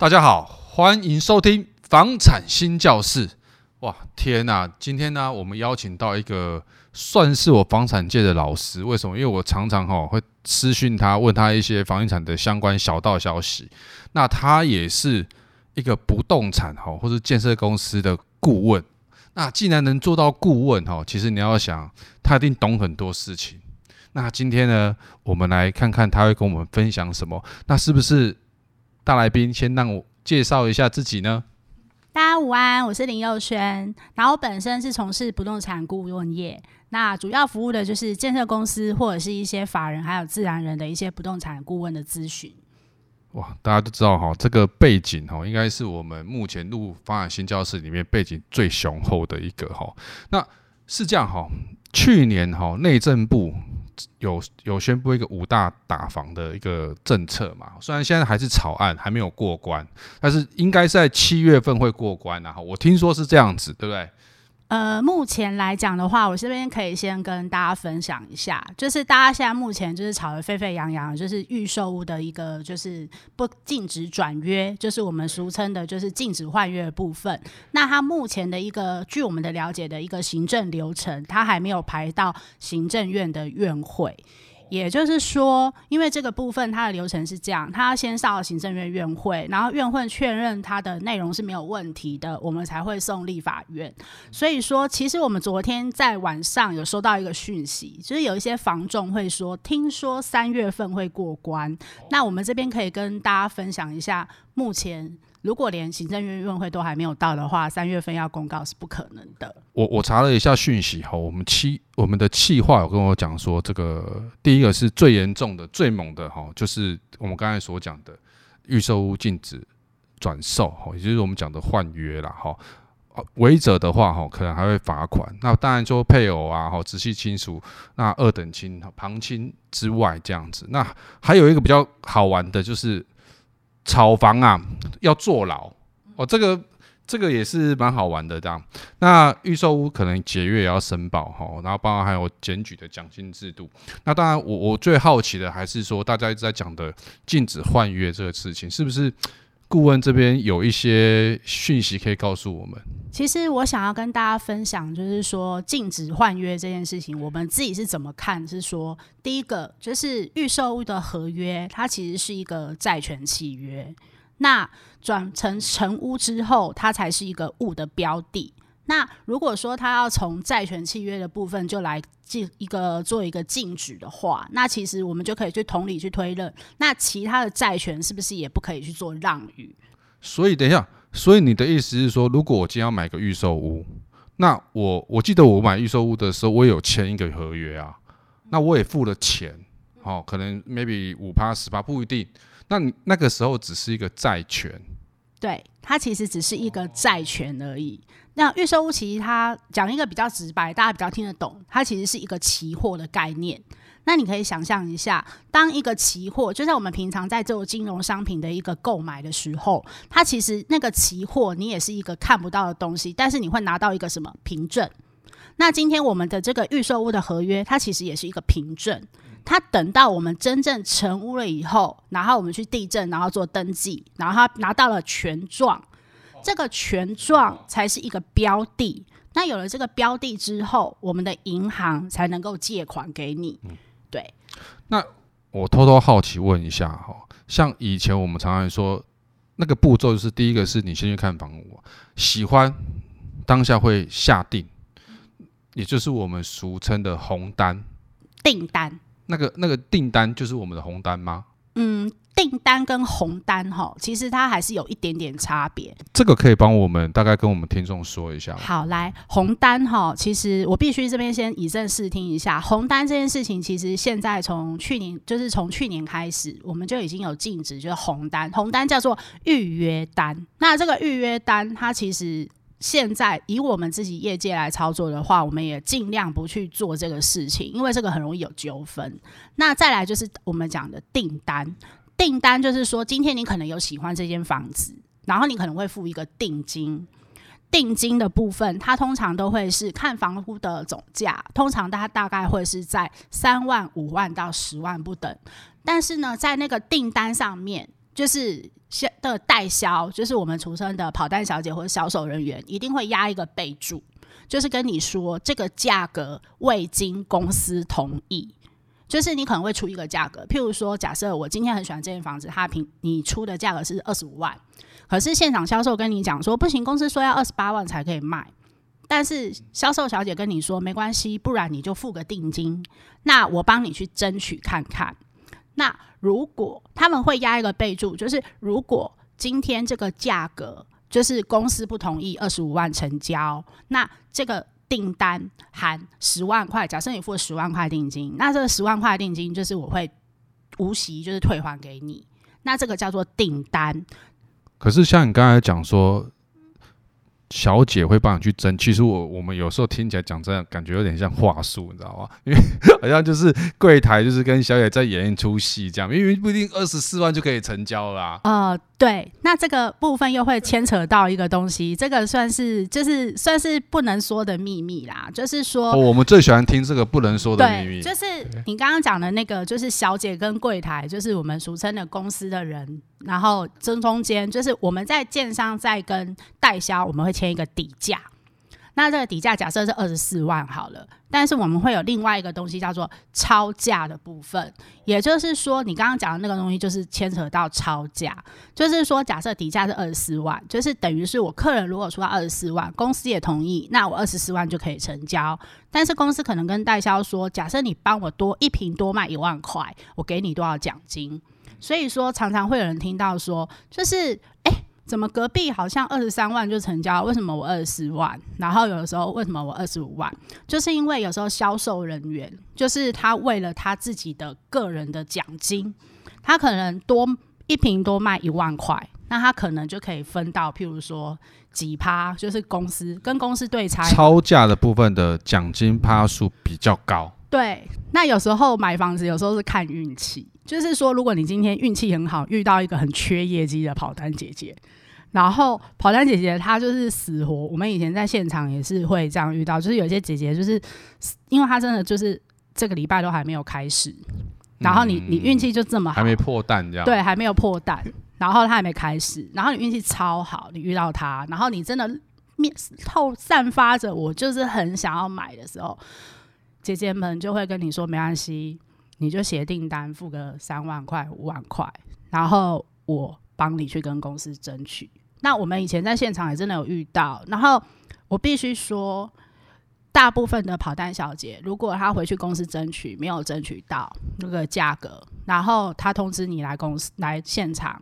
大家好，欢迎收听房产新教室。哇，天哪！今天呢，我们邀请到一个算是我房产界的老师。为什么？因为我常常哈会私讯他，问他一些房地产的相关小道消息。那他也是一个不动产哈或是建设公司的顾问。那既然能做到顾问哈，其实你要想，他一定懂很多事情。那今天呢，我们来看看他会跟我们分享什么。那是不是？大来宾，先让我介绍一下自己呢。大家午安，我是林佑轩，然后我本身是从事不动产顾问业，那主要服务的就是建设公司或者是一些法人还有自然人的一些不动产顾问的咨询。哇，大家都知道哈，这个背景哈，应该是我们目前入发展新教室里面背景最雄厚的一个哈。那是这样哈，去年哈内政部。有有宣布一个五大打房的一个政策嘛？虽然现在还是草案，还没有过关，但是应该是在七月份会过关啊。我听说是这样子，对不对？呃，目前来讲的话，我这边可以先跟大家分享一下，就是大家现在目前就是吵得沸沸扬扬，就是预售屋的一个就是不禁止转约，就是我们俗称的就是禁止换约的部分。那它目前的一个据我们的了解的一个行政流程，它还没有排到行政院的院会。也就是说，因为这个部分它的流程是这样，它要先上行政院院会，然后院会确认它的内容是没有问题的，我们才会送立法院。所以说，其实我们昨天在晚上有收到一个讯息，就是有一些房仲会说，听说三月份会过关。那我们这边可以跟大家分享一下，目前。如果连行政院院会都还没有到的话，三月份要公告是不可能的。我我查了一下讯息哈，我们企我们的企划有跟我讲说，这个第一个是最严重的、最猛的哈，就是我们刚才所讲的预售屋禁止转售哈，也就是我们讲的换约啦哈。违者的话哈，可能还会罚款。那当然说配偶啊哈、直系亲属、那二等亲、旁亲之外这样子。那还有一个比较好玩的就是。炒房啊，要坐牢哦，这个这个也是蛮好玩的，这样。那预售屋可能解约也要申报哈，然后包括还有检举的奖金制度。那当然我，我我最好奇的还是说，大家一直在讲的禁止换约这个事情，是不是？顾问这边有一些讯息可以告诉我们。其实我想要跟大家分享，就是说禁止换约这件事情，我们自己是怎么看？是说，第一个就是预售物的合约，它其实是一个债权契约，那转成成屋之后，它才是一个物的标的。那如果说他要从债权契约的部分就来进一个做一个禁止的话，那其实我们就可以去同理去推论，那其他的债权是不是也不可以去做让与？所以等一下，所以你的意思是说，如果我今天要买个预售屋，那我我记得我买预售屋的时候，我也有签一个合约啊，那我也付了钱，哦，可能 maybe 五趴十趴不一定，那你那个时候只是一个债权。对，它其实只是一个债权而已。那预售屋其实它讲一个比较直白，大家比较听得懂，它其实是一个期货的概念。那你可以想象一下，当一个期货，就像我们平常在做金融商品的一个购买的时候，它其实那个期货你也是一个看不到的东西，但是你会拿到一个什么凭证？那今天我们的这个预售屋的合约，它其实也是一个凭证。他等到我们真正成屋了以后，然后我们去地震，然后做登记，然后他拿到了权状，这个权状才是一个标的。那有了这个标的之后，我们的银行才能够借款给你。对。那我偷偷好奇问一下哈，像以前我们常常说那个步骤，就是第一个是你先去看房屋，喜欢当下会下定，也就是我们俗称的红单订单。那个那个订单就是我们的红单吗？嗯，订单跟红单哈，其实它还是有一点点差别。这个可以帮我们大概跟我们听众说一下。好，来红单哈，其实我必须这边先以正视听一下。红单这件事情，其实现在从去年就是从去年开始，我们就已经有禁止，就是红单。红单叫做预约单。那这个预约单，它其实。现在以我们自己业界来操作的话，我们也尽量不去做这个事情，因为这个很容易有纠纷。那再来就是我们讲的订单，订单就是说今天你可能有喜欢这间房子，然后你可能会付一个定金，定金的部分它通常都会是看房屋的总价，通常它大概会是在三万、五万到十万不等。但是呢，在那个订单上面，就是的代销，就是我们俗称的跑单小姐或者销售人员，一定会压一个备注，就是跟你说这个价格未经公司同意。就是你可能会出一个价格，譬如说，假设我今天很喜欢这间房子，它平你出的价格是二十五万，可是现场销售跟你讲说不行，公司说要二十八万才可以卖，但是销售小姐跟你说没关系，不然你就付个定金，那我帮你去争取看看。那如果他们会压一个备注，就是如果今天这个价格就是公司不同意二十五万成交，那这个。订单含十万块，假设你付了十万块定金，那这个十万块定金就是我会无息就是退还给你，那这个叫做订单。可是像你刚才讲说。小姐会帮你去争，其实我我们有时候听起来讲这样，感觉有点像话术，你知道吗？因为好像就是柜台就是跟小姐在演一出戏这样，因为不一定二十四万就可以成交啦。呃，对，那这个部分又会牵扯到一个东西，这个算是就是算是不能说的秘密啦，就是说、哦、我们最喜欢听这个不能说的秘密，就是你刚刚讲的那个，就是小姐跟柜台，就是我们俗称的公司的人。然后中中间就是我们在建商在跟代销，我们会签一个底价。那这个底价假设是二十四万好了，但是我们会有另外一个东西叫做超价的部分，也就是说你刚刚讲的那个东西就是牵扯到超价，就是说假设底价是二十四万，就是等于是我客人如果出到二十四万，公司也同意，那我二十四万就可以成交。但是公司可能跟代销说，假设你帮我多一瓶多卖一万块，我给你多少奖金？所以说，常常会有人听到说，就是哎，怎么隔壁好像二十三万就成交，为什么我二十四万？然后有的时候为什么我二十五万？就是因为有时候销售人员，就是他为了他自己的个人的奖金，他可能多一瓶多卖一万块，那他可能就可以分到，譬如说几趴，就是公司跟公司对差，超价的部分的奖金趴数比较高。对，那有时候买房子有时候是看运气。就是说，如果你今天运气很好，遇到一个很缺业绩的跑单姐姐，然后跑单姐姐她就是死活，我们以前在现场也是会这样遇到，就是有些姐姐就是因为她真的就是这个礼拜都还没有开始，然后你你运气就这么好，还没破蛋这样，对，还没有破蛋，然后她还没开始，然后你运气超好，你遇到她，然后你真的面透散发着我就是很想要买的时候，姐姐们就会跟你说没关系。你就写订单，付个三万块、五万块，然后我帮你去跟公司争取。那我们以前在现场也真的有遇到，然后我必须说，大部分的跑单小姐，如果她回去公司争取没有争取到那个价格，然后她通知你来公司来现场，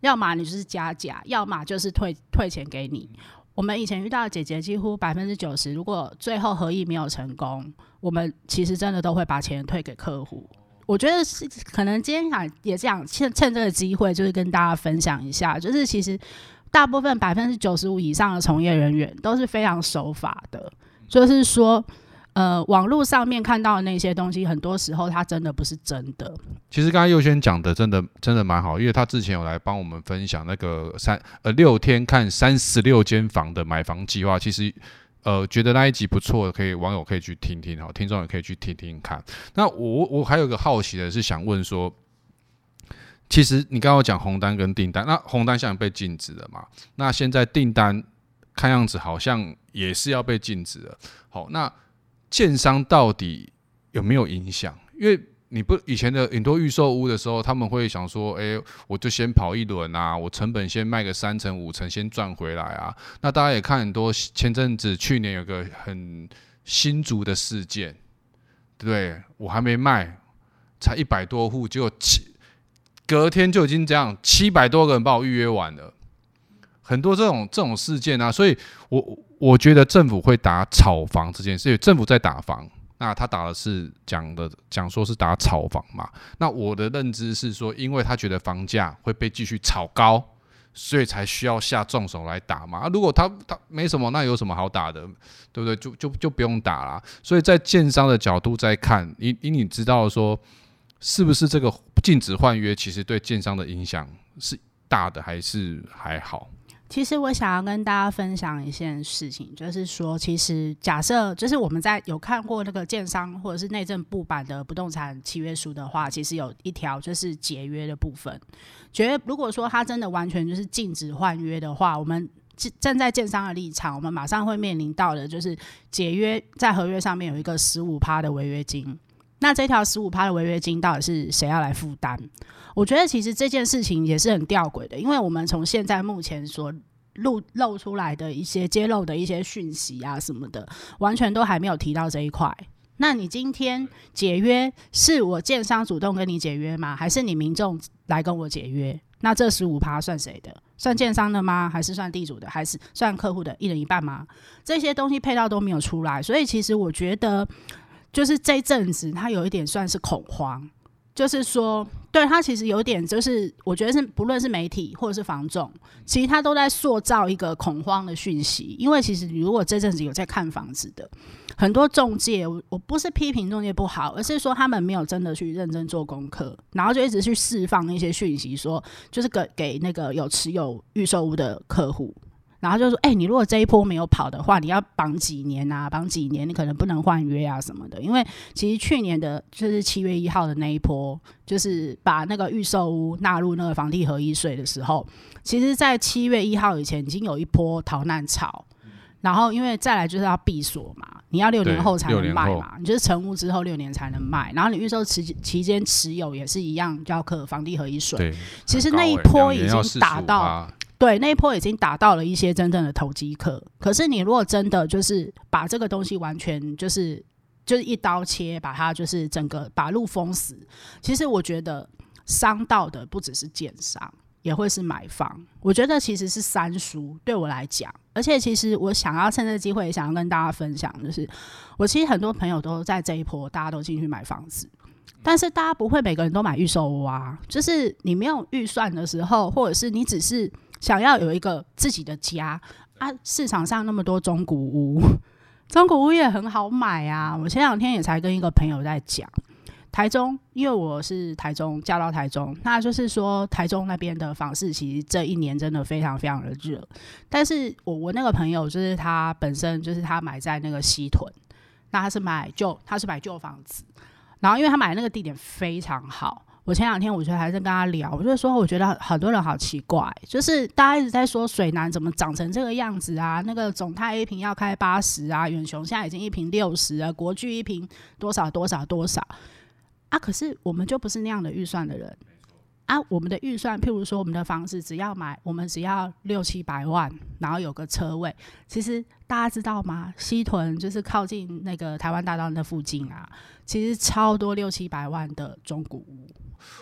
要么你就是加价，要么就是退退钱给你。我们以前遇到的姐姐，几乎百分之九十，如果最后合意没有成功，我们其实真的都会把钱退给客户。我觉得是可能今天想也是想趁趁这个机会，就是跟大家分享一下，就是其实大部分百分之九十五以上的从业人员都是非常守法的，就是说，呃，网络上面看到的那些东西，很多时候它真的不是真的。其实刚才佑轩讲的真的真的蛮好，因为他之前有来帮我们分享那个三呃六天看三十六间房的买房计划，其实。呃，觉得那一集不错，可以网友可以去听听，哈，听众也可以去听听看。那我我还有个好奇的是，想问说，其实你刚刚讲红单跟订单，那红单现在被禁止了嘛？那现在订单看样子好像也是要被禁止了。好，那建商到底有没有影响？因为你不以前的很多预售屋的时候，他们会想说，哎、我就先跑一轮啊，我成本先卖个三成五成，先赚回来啊。那大家也看很多，前阵子去年有个很新竹的事件，对？我还没卖，才一百多户，就七隔天就已经这样，七百多个人把我预约完了。很多这种这种事件啊，所以我我觉得政府会打炒房这件事，政府在打房。那他打的是讲的讲说是打炒房嘛？那我的认知是说，因为他觉得房价会被继续炒高，所以才需要下重手来打嘛。啊，如果他他没什么，那有什么好打的，对不对？就就就不用打啦。所以在建商的角度在看，以以你知道说，是不是这个禁止换约，其实对建商的影响是大的还是还好？其实我想要跟大家分享一件事情，就是说，其实假设就是我们在有看过那个建商或者是内政部版的不动产契约书的话，其实有一条就是解约的部分。觉得如果说他真的完全就是禁止换约的话，我们站在建商的立场，我们马上会面临到的就是解约在合约上面有一个十五趴的违约金。那这条十五趴的违约金到底是谁要来负担？我觉得其实这件事情也是很吊诡的，因为我们从现在目前所露露出来的一些揭露的一些讯息啊什么的，完全都还没有提到这一块。那你今天解约是我建商主动跟你解约吗？还是你民众来跟我解约？那这十五趴算谁的？算建商的吗？还是算地主的？还是算客户的？一人一半吗？这些东西配套都没有出来，所以其实我觉得，就是这阵子他有一点算是恐慌。就是说，对他其实有点，就是我觉得是不论是媒体或者是房仲，其实他都在塑造一个恐慌的讯息。因为其实你如果这阵子有在看房子的很多中介，我不是批评中介不好，而是说他们没有真的去认真做功课，然后就一直去释放一些讯息，说就是给给那个有持有预售屋的客户。然后就说：“哎、欸，你如果这一波没有跑的话，你要绑几年啊？绑几年？你可能不能换约啊什么的。因为其实去年的就是七月一号的那一波，就是把那个预售屋纳入那个房地合一税的时候，其实，在七月一号以前已经有一波逃难潮。然后，因为再来就是要闭锁嘛，你要六年后才能卖嘛，你就是成屋之后六年才能卖。然后你预售期期间持有也是一样，要课房地合一税。对，其实那一波已经打到。”对，那一波已经打到了一些真正的投机客。可是你如果真的就是把这个东西完全就是就是一刀切，把它就是整个把路封死，其实我觉得伤到的不只是建商，也会是买方。我觉得其实是三输，对我来讲。而且其实我想要趁这个机会，也想要跟大家分享，就是我其实很多朋友都在这一波，大家都进去买房子，但是大家不会每个人都买预售啊。就是你没有预算的时候，或者是你只是。想要有一个自己的家啊！市场上那么多中古屋，中古屋也很好买啊。我前两天也才跟一个朋友在讲，台中，因为我是台中嫁到台中，那就是说台中那边的房市其实这一年真的非常非常的热。但是我我那个朋友就是他本身就是他买在那个西屯，那他是买旧，他是买旧房子，然后因为他买的那个地点非常好。我前两天我觉得还在跟他聊，我就说我觉得很多人好奇怪，就是大家一直在说水南怎么长成这个样子啊？那个总泰一瓶要开八十啊，远雄现在已经一瓶六十啊，国巨一瓶多少多少多少啊？可是我们就不是那样的预算的人啊！我们的预算，譬如说我们的房子只要买，我们只要六七百万，然后有个车位。其实大家知道吗？西屯就是靠近那个台湾大道那附近啊，其实超多六七百万的中古屋。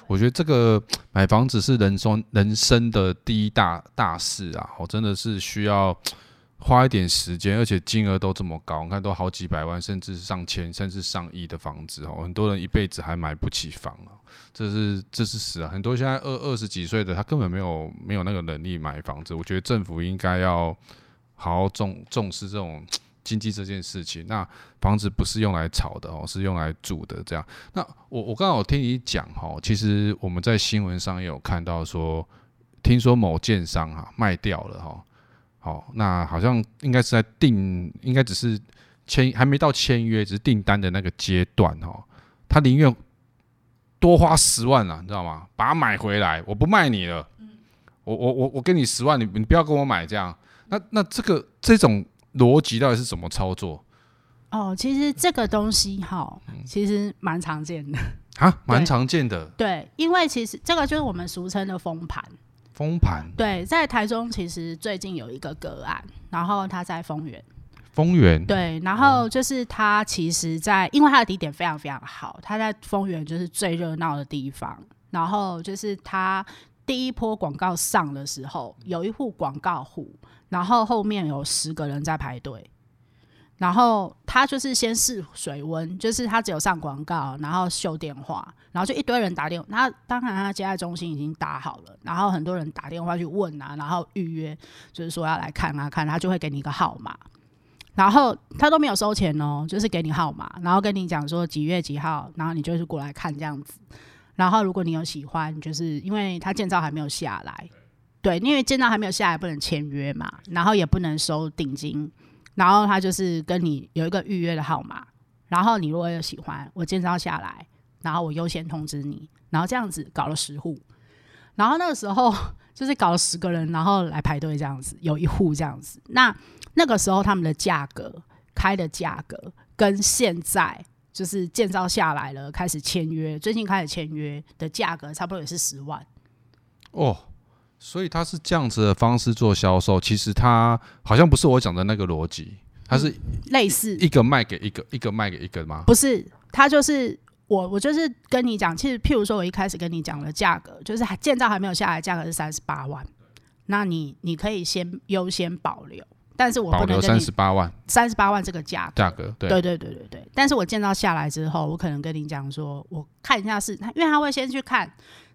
我觉得这个买房子是人生人生的第一大大事啊！我真的是需要花一点时间，而且金额都这么高，你看都好几百万，甚至上千，甚至上亿的房子哦，很多人一辈子还买不起房啊！这是这是实啊！很多现在二二十几岁的他根本没有没有那个能力买房子。我觉得政府应该要好好重重视这种。经济这件事情，那房子不是用来炒的哦，是用来住的。这样，那我我刚好听你讲哈，其实我们在新闻上也有看到说，听说某建商哈卖掉了哈，好，那好像应该是在订，应该只是签还没到签约，只是订单的那个阶段哦，他宁愿多花十万了，你知道吗？把它买回来，我不卖你了，我我我我给你十万，你你不要跟我买这样，那那这个这种。逻辑到底是怎么操作？哦，其实这个东西哈，其实蛮常见的啊，蛮常见的。对，因为其实这个就是我们俗称的封盘。封盘。对，在台中其实最近有一个个案，然后他在丰原。丰原。对，然后就是他其实在，在因为他的地点非常非常好，他在丰原就是最热闹的地方。然后就是他第一波广告上的时候，有一户广告户。然后后面有十个人在排队，然后他就是先试水温，就是他只有上广告，然后秀电话，然后就一堆人打电话。他当然他接待中心已经打好了，然后很多人打电话去问啊，然后预约，就是说要来看啊看，他就会给你一个号码，然后他都没有收钱哦，就是给你号码，然后跟你讲说几月几号，然后你就是过来看这样子。然后如果你有喜欢，就是因为他建造还没有下来。对，因为建造还没有下来，不能签约嘛，然后也不能收定金，然后他就是跟你有一个预约的号码，然后你如果有喜欢，我建造下来，然后我优先通知你，然后这样子搞了十户，然后那个时候就是搞了十个人，然后来排队这样子，有一户这样子，那那个时候他们的价格开的价格跟现在。就是建造下来了，开始签约，最近开始签约的价格差不多也是十万。哦，所以他是这样子的方式做销售，其实他好像不是我讲的那个逻辑，他是类似一个卖给一个，一个卖给一个吗？不是，他就是我，我就是跟你讲，其实譬如说我一开始跟你讲的价格，就是建造还没有下来，价格是三十八万，那你你可以先优先保留。但是我不能跟你三十八万，三十八万这个价价格，对对对对对对。但是我建造下来之后，我可能跟你讲说，我看一下是，因为他会先去看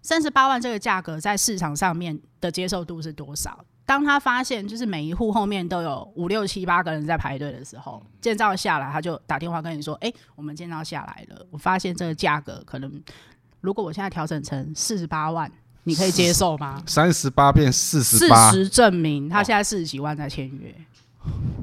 三十八万这个价格在市场上面的接受度是多少。当他发现就是每一户后面都有五六七八个人在排队的时候，建造下来他就打电话跟你说，哎，我们建造下来了，我发现这个价格可能如果我现在调整成四十八万，你可以接受吗？三十八变四十八，事实证明他现在四十几万在签约。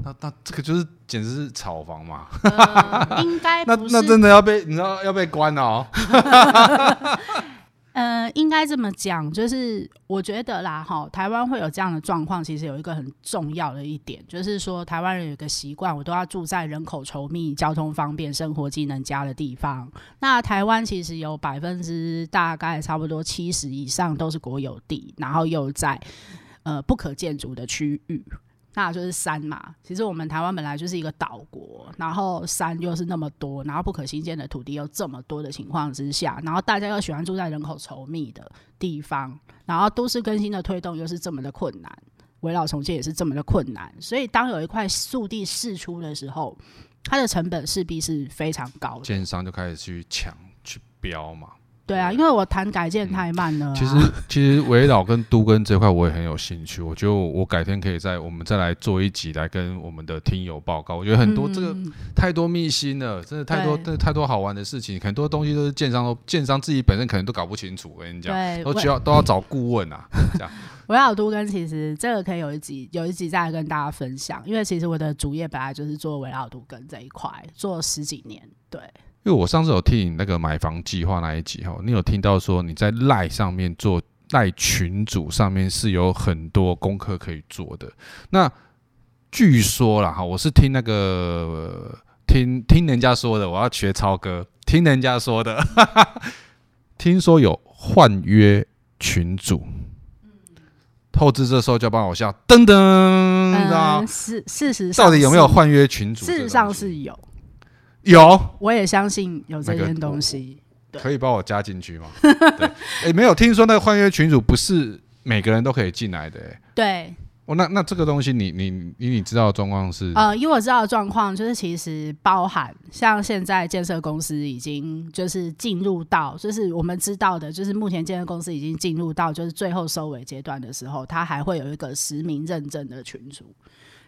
那那这个就是简直是炒房嘛？呃、应该 那那真的要被你知道要被关了哦。呃，应该这么讲，就是我觉得啦，哈，台湾会有这样的状况，其实有一个很重要的一点，就是说台湾人有一个习惯，我都要住在人口稠密、交通方便、生活机能佳的地方。那台湾其实有百分之大概差不多七十以上都是国有地，然后又在呃不可建筑的区域。那就是山嘛，其实我们台湾本来就是一个岛国，然后山又是那么多，然后不可兴建的土地又这么多的情况之下，然后大家又喜欢住在人口稠密的地方，然后都市更新的推动又是这么的困难，围绕重建也是这么的困难，所以当有一块速地释出的时候，它的成本势必是非常高的，建商就开始去抢去标嘛。对啊，因为我谈改建太慢了、啊嗯。其实，其实危老跟都跟这块我也很有兴趣。我觉得我改天可以在我们再来做一集来跟我们的听友报告。我觉得很多这个太多秘辛了，真的太多，太多好玩的事情。很多东西都是建商都建商自己本身可能都搞不清楚。我跟你讲，都需要都要找顾问啊。这样，危老都跟其实这个可以有一集有一集再来跟大家分享。因为其实我的主业本来就是做危老都跟这一块，做了十几年。对。因为我上次有听你那个买房计划那一集哈，你有听到说你在赖上面做赖群组上面是有很多功课可以做的。那据说啦哈，我是听那个听听人家说的，我要学超哥，听人家说的，哈哈，听说有换约群组，透支这时候就要帮我笑噔噔，嗯，事事实上到底有没有换约群组？事实上是有。有，我也相信有这件东西，那个、可以帮我加进去吗？对，哎、欸，没有听说那个换约群主不是每个人都可以进来的、欸，对，哦，那那这个东西你，你你以你知道的状况是？呃，因为我知道的状况，就是其实包含像现在建设公司已经就是进入到，就是我们知道的，就是目前建设公司已经进入到就是最后收尾阶段的时候，它还会有一个实名认证的群组，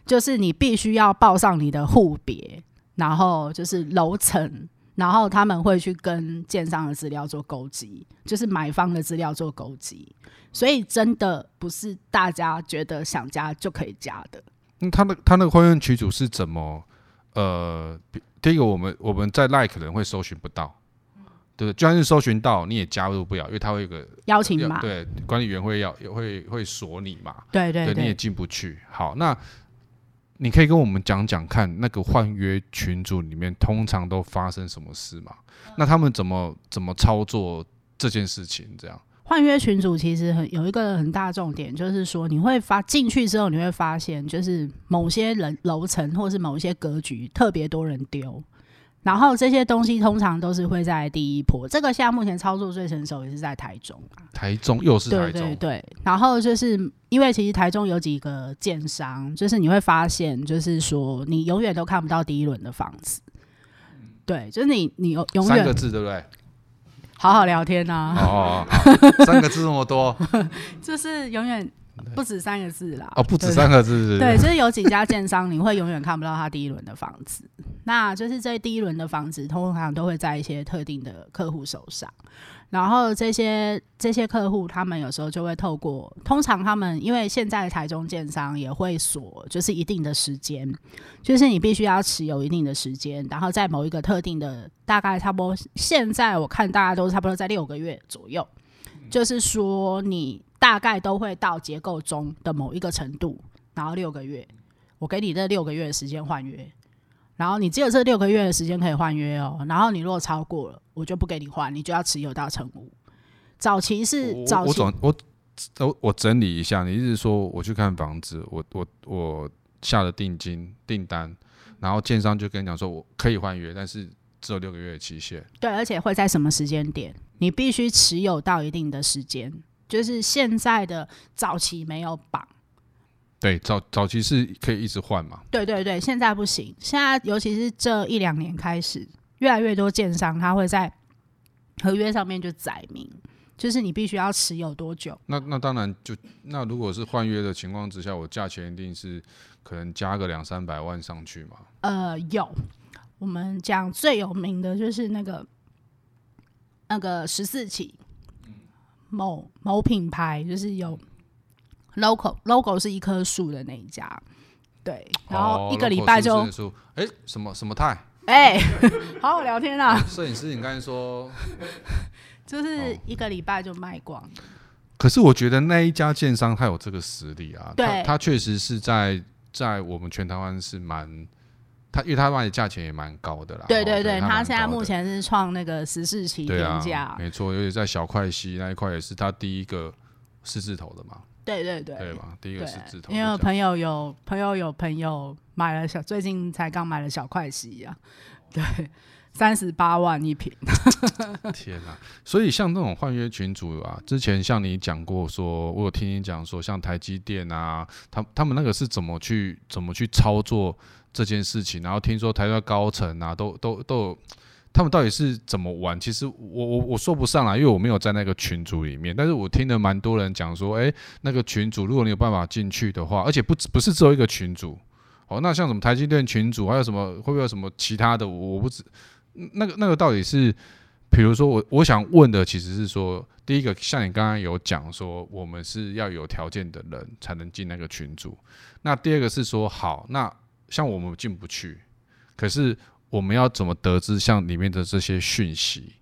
就是你必须要报上你的户别。然后就是楼层，然后他们会去跟建商的资料做勾稽，就是买方的资料做勾稽，所以真的不是大家觉得想加就可以加的。嗯，他那他那个婚姻群组是怎么？呃，第一个我们我们在 LINE 可能会搜寻不到，对，就算是搜寻到你也加入不了，因为他会有个邀请码，对，管理员会要也会会锁你嘛，对对对，对，你也进不去。好，那。你可以跟我们讲讲看，那个换约群组里面通常都发生什么事吗？那他们怎么怎么操作这件事情？这样换约群组其实很有一个很大重点，就是说你会发进去之后，你会发现就是某些人楼层或是某一些格局特别多人丢。然后这些东西通常都是会在第一波。这个现在目前操作最成熟也是在台中啊。台中又是台中。对对对。然后就是因为其实台中有几个建商，就是你会发现，就是说你永远都看不到第一轮的房子。对，就是你你永远三个字对不对？好好聊天呐、啊。哦，哦，哦，三个字那么多。就是永远不止三个字啦。哦，不止三个字。对，就是有几家建商，你会永远看不到他第一轮的房子。那就是这第一轮的房子，通常都会在一些特定的客户手上。然后这些这些客户，他们有时候就会透过，通常他们因为现在台中建商也会锁，就是一定的时间，就是你必须要持有一定的时间，然后在某一个特定的，大概差不多，现在我看大家都差不多在六个月左右，就是说你大概都会到结构中的某一个程度，然后六个月，我给你这六个月的时间换约。然后你只有这六个月的时间可以换约哦。然后你如果超过了，我就不给你换，你就要持有到成屋。早期是早期，我我我我整理一下，你意思是说我去看房子，我我我下了定金订单，然后建商就跟你讲说我可以换约，但是只有六个月的期限。对，而且会在什么时间点？你必须持有到一定的时间，就是现在的早期没有绑。对，早早期是可以一直换嘛？对对对，现在不行。现在尤其是这一两年开始，越来越多建商他会在合约上面就载明，就是你必须要持有多久。那那当然就那如果是换约的情况之下，我价钱一定是可能加个两三百万上去嘛？呃，有。我们讲最有名的就是那个那个十四期，某某品牌就是有。Logo logo 是一棵树的那一家，对，然后一个礼拜就哎、哦、什么什么泰哎，好好聊天啊！摄影师，你刚才说就是一个礼拜就卖光、哦。可是我觉得那一家建商他有这个实力啊，对，他确实是在在我们全台湾是蛮他，因为他卖的价钱也蛮高的啦。对对对，他现在目前是创那个十四期天价、啊，没错，尤其在小块溪那一块也是他第一个四字头的嘛。对对对，对吧？第一个是字头，因为朋友有朋友有朋友买了小，最近才刚买了小块溪呀，对，三十八万一瓶。天哪！所以像这种换约群主啊，之前像你讲过说，说我有听你讲说，像台积电啊，他他们那个是怎么去怎么去操作这件事情？然后听说台湾高层啊，都都都有。他们到底是怎么玩？其实我我我说不上来，因为我没有在那个群组里面。但是我听了蛮多人讲说，诶、那个群组如果你有办法进去的话，而且不不是只有一个群组哦，那像什么台积电群组，还有什么会不会有什么其他的？我不知那个那个到底是，比如说我我想问的其实是说，第一个像你刚刚有讲说，我们是要有条件的人才能进那个群组。那第二个是说，好，那像我们进不去，可是。我们要怎么得知像里面的这些讯息？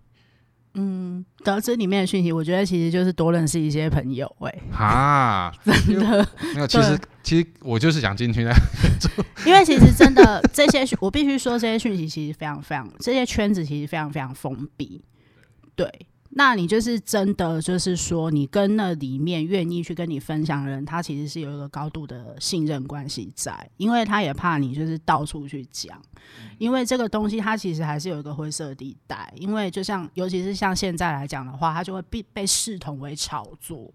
嗯，得知里面的讯息，我觉得其实就是多认识一些朋友、欸。哎，哈，真的没有。其实，其实我就是想进去的。因为其实真的这些，我必须说，这些讯息其实非常非常，这些圈子其实非常非常封闭。对。那你就是真的，就是说，你跟那里面愿意去跟你分享的人，他其实是有一个高度的信任关系在，因为他也怕你就是到处去讲，因为这个东西它其实还是有一个灰色地带，因为就像尤其是像现在来讲的话，它就会被被视同为炒作。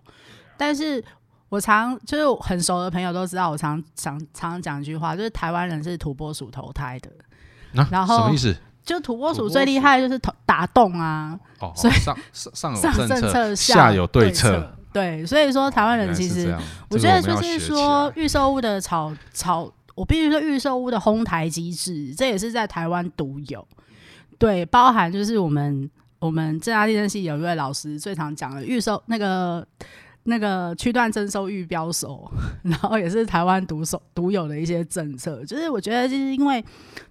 但是我常就是很熟的朋友都知道，我常常常常讲一句话，就是台湾人是土拨鼠投胎的，啊、然后什么意思？就土拨鼠最厉害就是打洞啊，哦，所以上上上有政策，下有对策，对，所以说台湾人其实，我觉得就是说预售屋的炒炒，我必须说预售屋的哄抬机制，这也是在台湾独有，对，包含就是我们我们政大地震系有一位老师最常讲的预售那个。那个区段征收预标手，然后也是台湾独手独有的一些政策，就是我觉得就是因为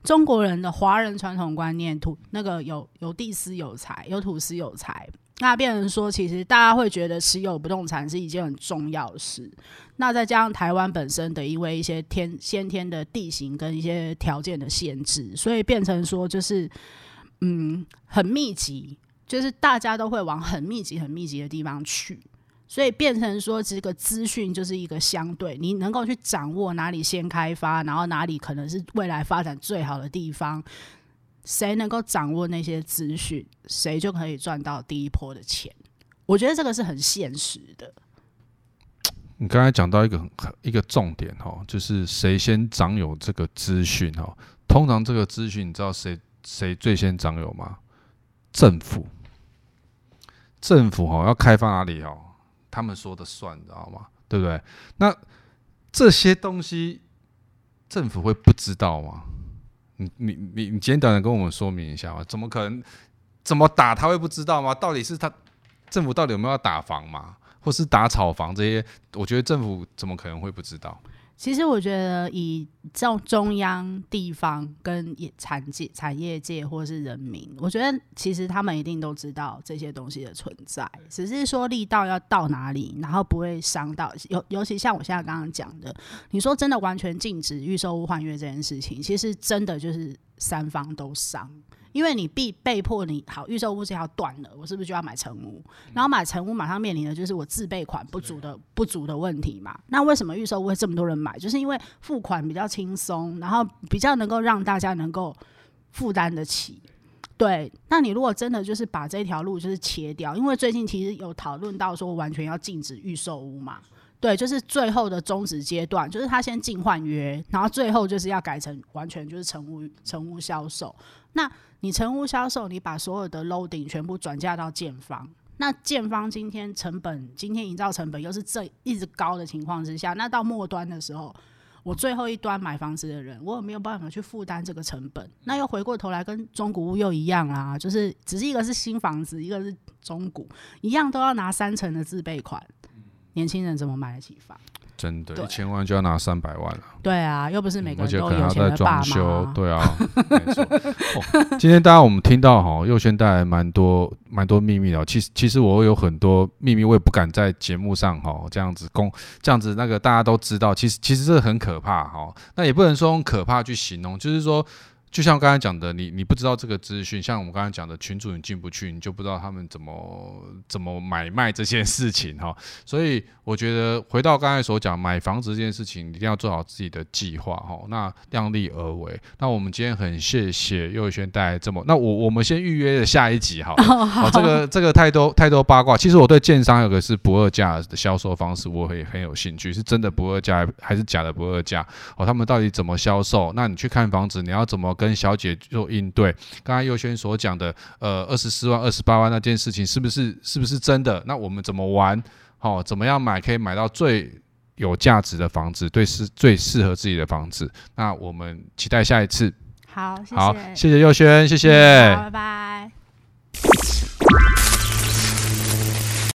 中国人的华人传统观念，土那个有有地私有财，有土私有财，那变成说其实大家会觉得持有不动产是一件很重要的事。那再加上台湾本身的因为一些天先天的地形跟一些条件的限制，所以变成说就是嗯很密集，就是大家都会往很密集很密集的地方去。所以变成说，这个资讯就是一个相对，你能够去掌握哪里先开发，然后哪里可能是未来发展最好的地方，谁能够掌握那些资讯，谁就可以赚到第一波的钱。我觉得这个是很现实的。你刚才讲到一个很一个重点哦，就是谁先掌有这个资讯哦？通常这个资讯，你知道谁谁最先掌有吗？政府，政府哦要开发哪里哦？他们说的算，你知道吗？对不对？那这些东西政府会不知道吗？你你你你简短的跟我们说明一下嘛？怎么可能？怎么打他会不知道吗？到底是他政府到底有没有要打房嘛？或是打炒房这些？我觉得政府怎么可能会不知道？其实我觉得，以这种中央、地方跟产业、产业界或是人民，我觉得其实他们一定都知道这些东西的存在，只是说力道要到哪里，然后不会伤到。尤尤其像我现在刚刚讲的，你说真的完全禁止预售屋换约这件事情，其实真的就是三方都伤。因为你被被迫你好预售屋这条断了，我是不是就要买成屋？然后买成屋马上面临的就是我自备款不足的不足的问题嘛。那为什么预售屋会这么多人买？就是因为付款比较轻松，然后比较能够让大家能够负担得起。对，那你如果真的就是把这条路就是切掉，因为最近其实有讨论到说完全要禁止预售屋嘛。对，就是最后的终止阶段，就是他先禁换约，然后最后就是要改成完全就是成屋成屋销售。那你成屋销售，你把所有的 loading 全部转嫁到建方，那建方今天成本，今天营造成本又是这一直高的情况之下，那到末端的时候，我最后一端买房子的人，我有没有办法去负担这个成本？那又回过头来跟中古屋又一样啦，就是只是一个是新房子，一个是中古，一样都要拿三成的自备款，年轻人怎么买得起房？真的，一千万就要拿三百万了。对啊，又不是每个人都有钱的爸妈。在装修，对啊，没错。哦，今天大家我们听到哈，佑轩带来蛮多蛮多秘密的。其实其实我有很多秘密，我也不敢在节目上哈这样子公这样子那个大家都知道。其实其实这很可怕哈，那也不能说用可怕去形容，就是说。就像刚才讲的，你你不知道这个资讯，像我们刚才讲的群主你进不去，你就不知道他们怎么怎么买卖这件事情哈。所以我觉得回到刚才所讲，买房子这件事情一定要做好自己的计划哈。那量力而为。那我们今天很谢谢佑轩带来这么，那我我们先预约的下一集哈。这个这个太多太多八卦。其实我对建商有个是不二价的销售方式，我会很有兴趣，是真的不二价还是假的不二价？哦，他们到底怎么销售？那你去看房子，你要怎么跟跟小姐做应对，刚才佑轩所讲的，呃，二十四万、二十八万那件事情，是不是是不是真的？那我们怎么玩？好、哦，怎么样买可以买到最有价值的房子，对，是最适合自己的房子？那我们期待下一次。好，谢谢好，谢谢佑轩，谢谢，拜拜。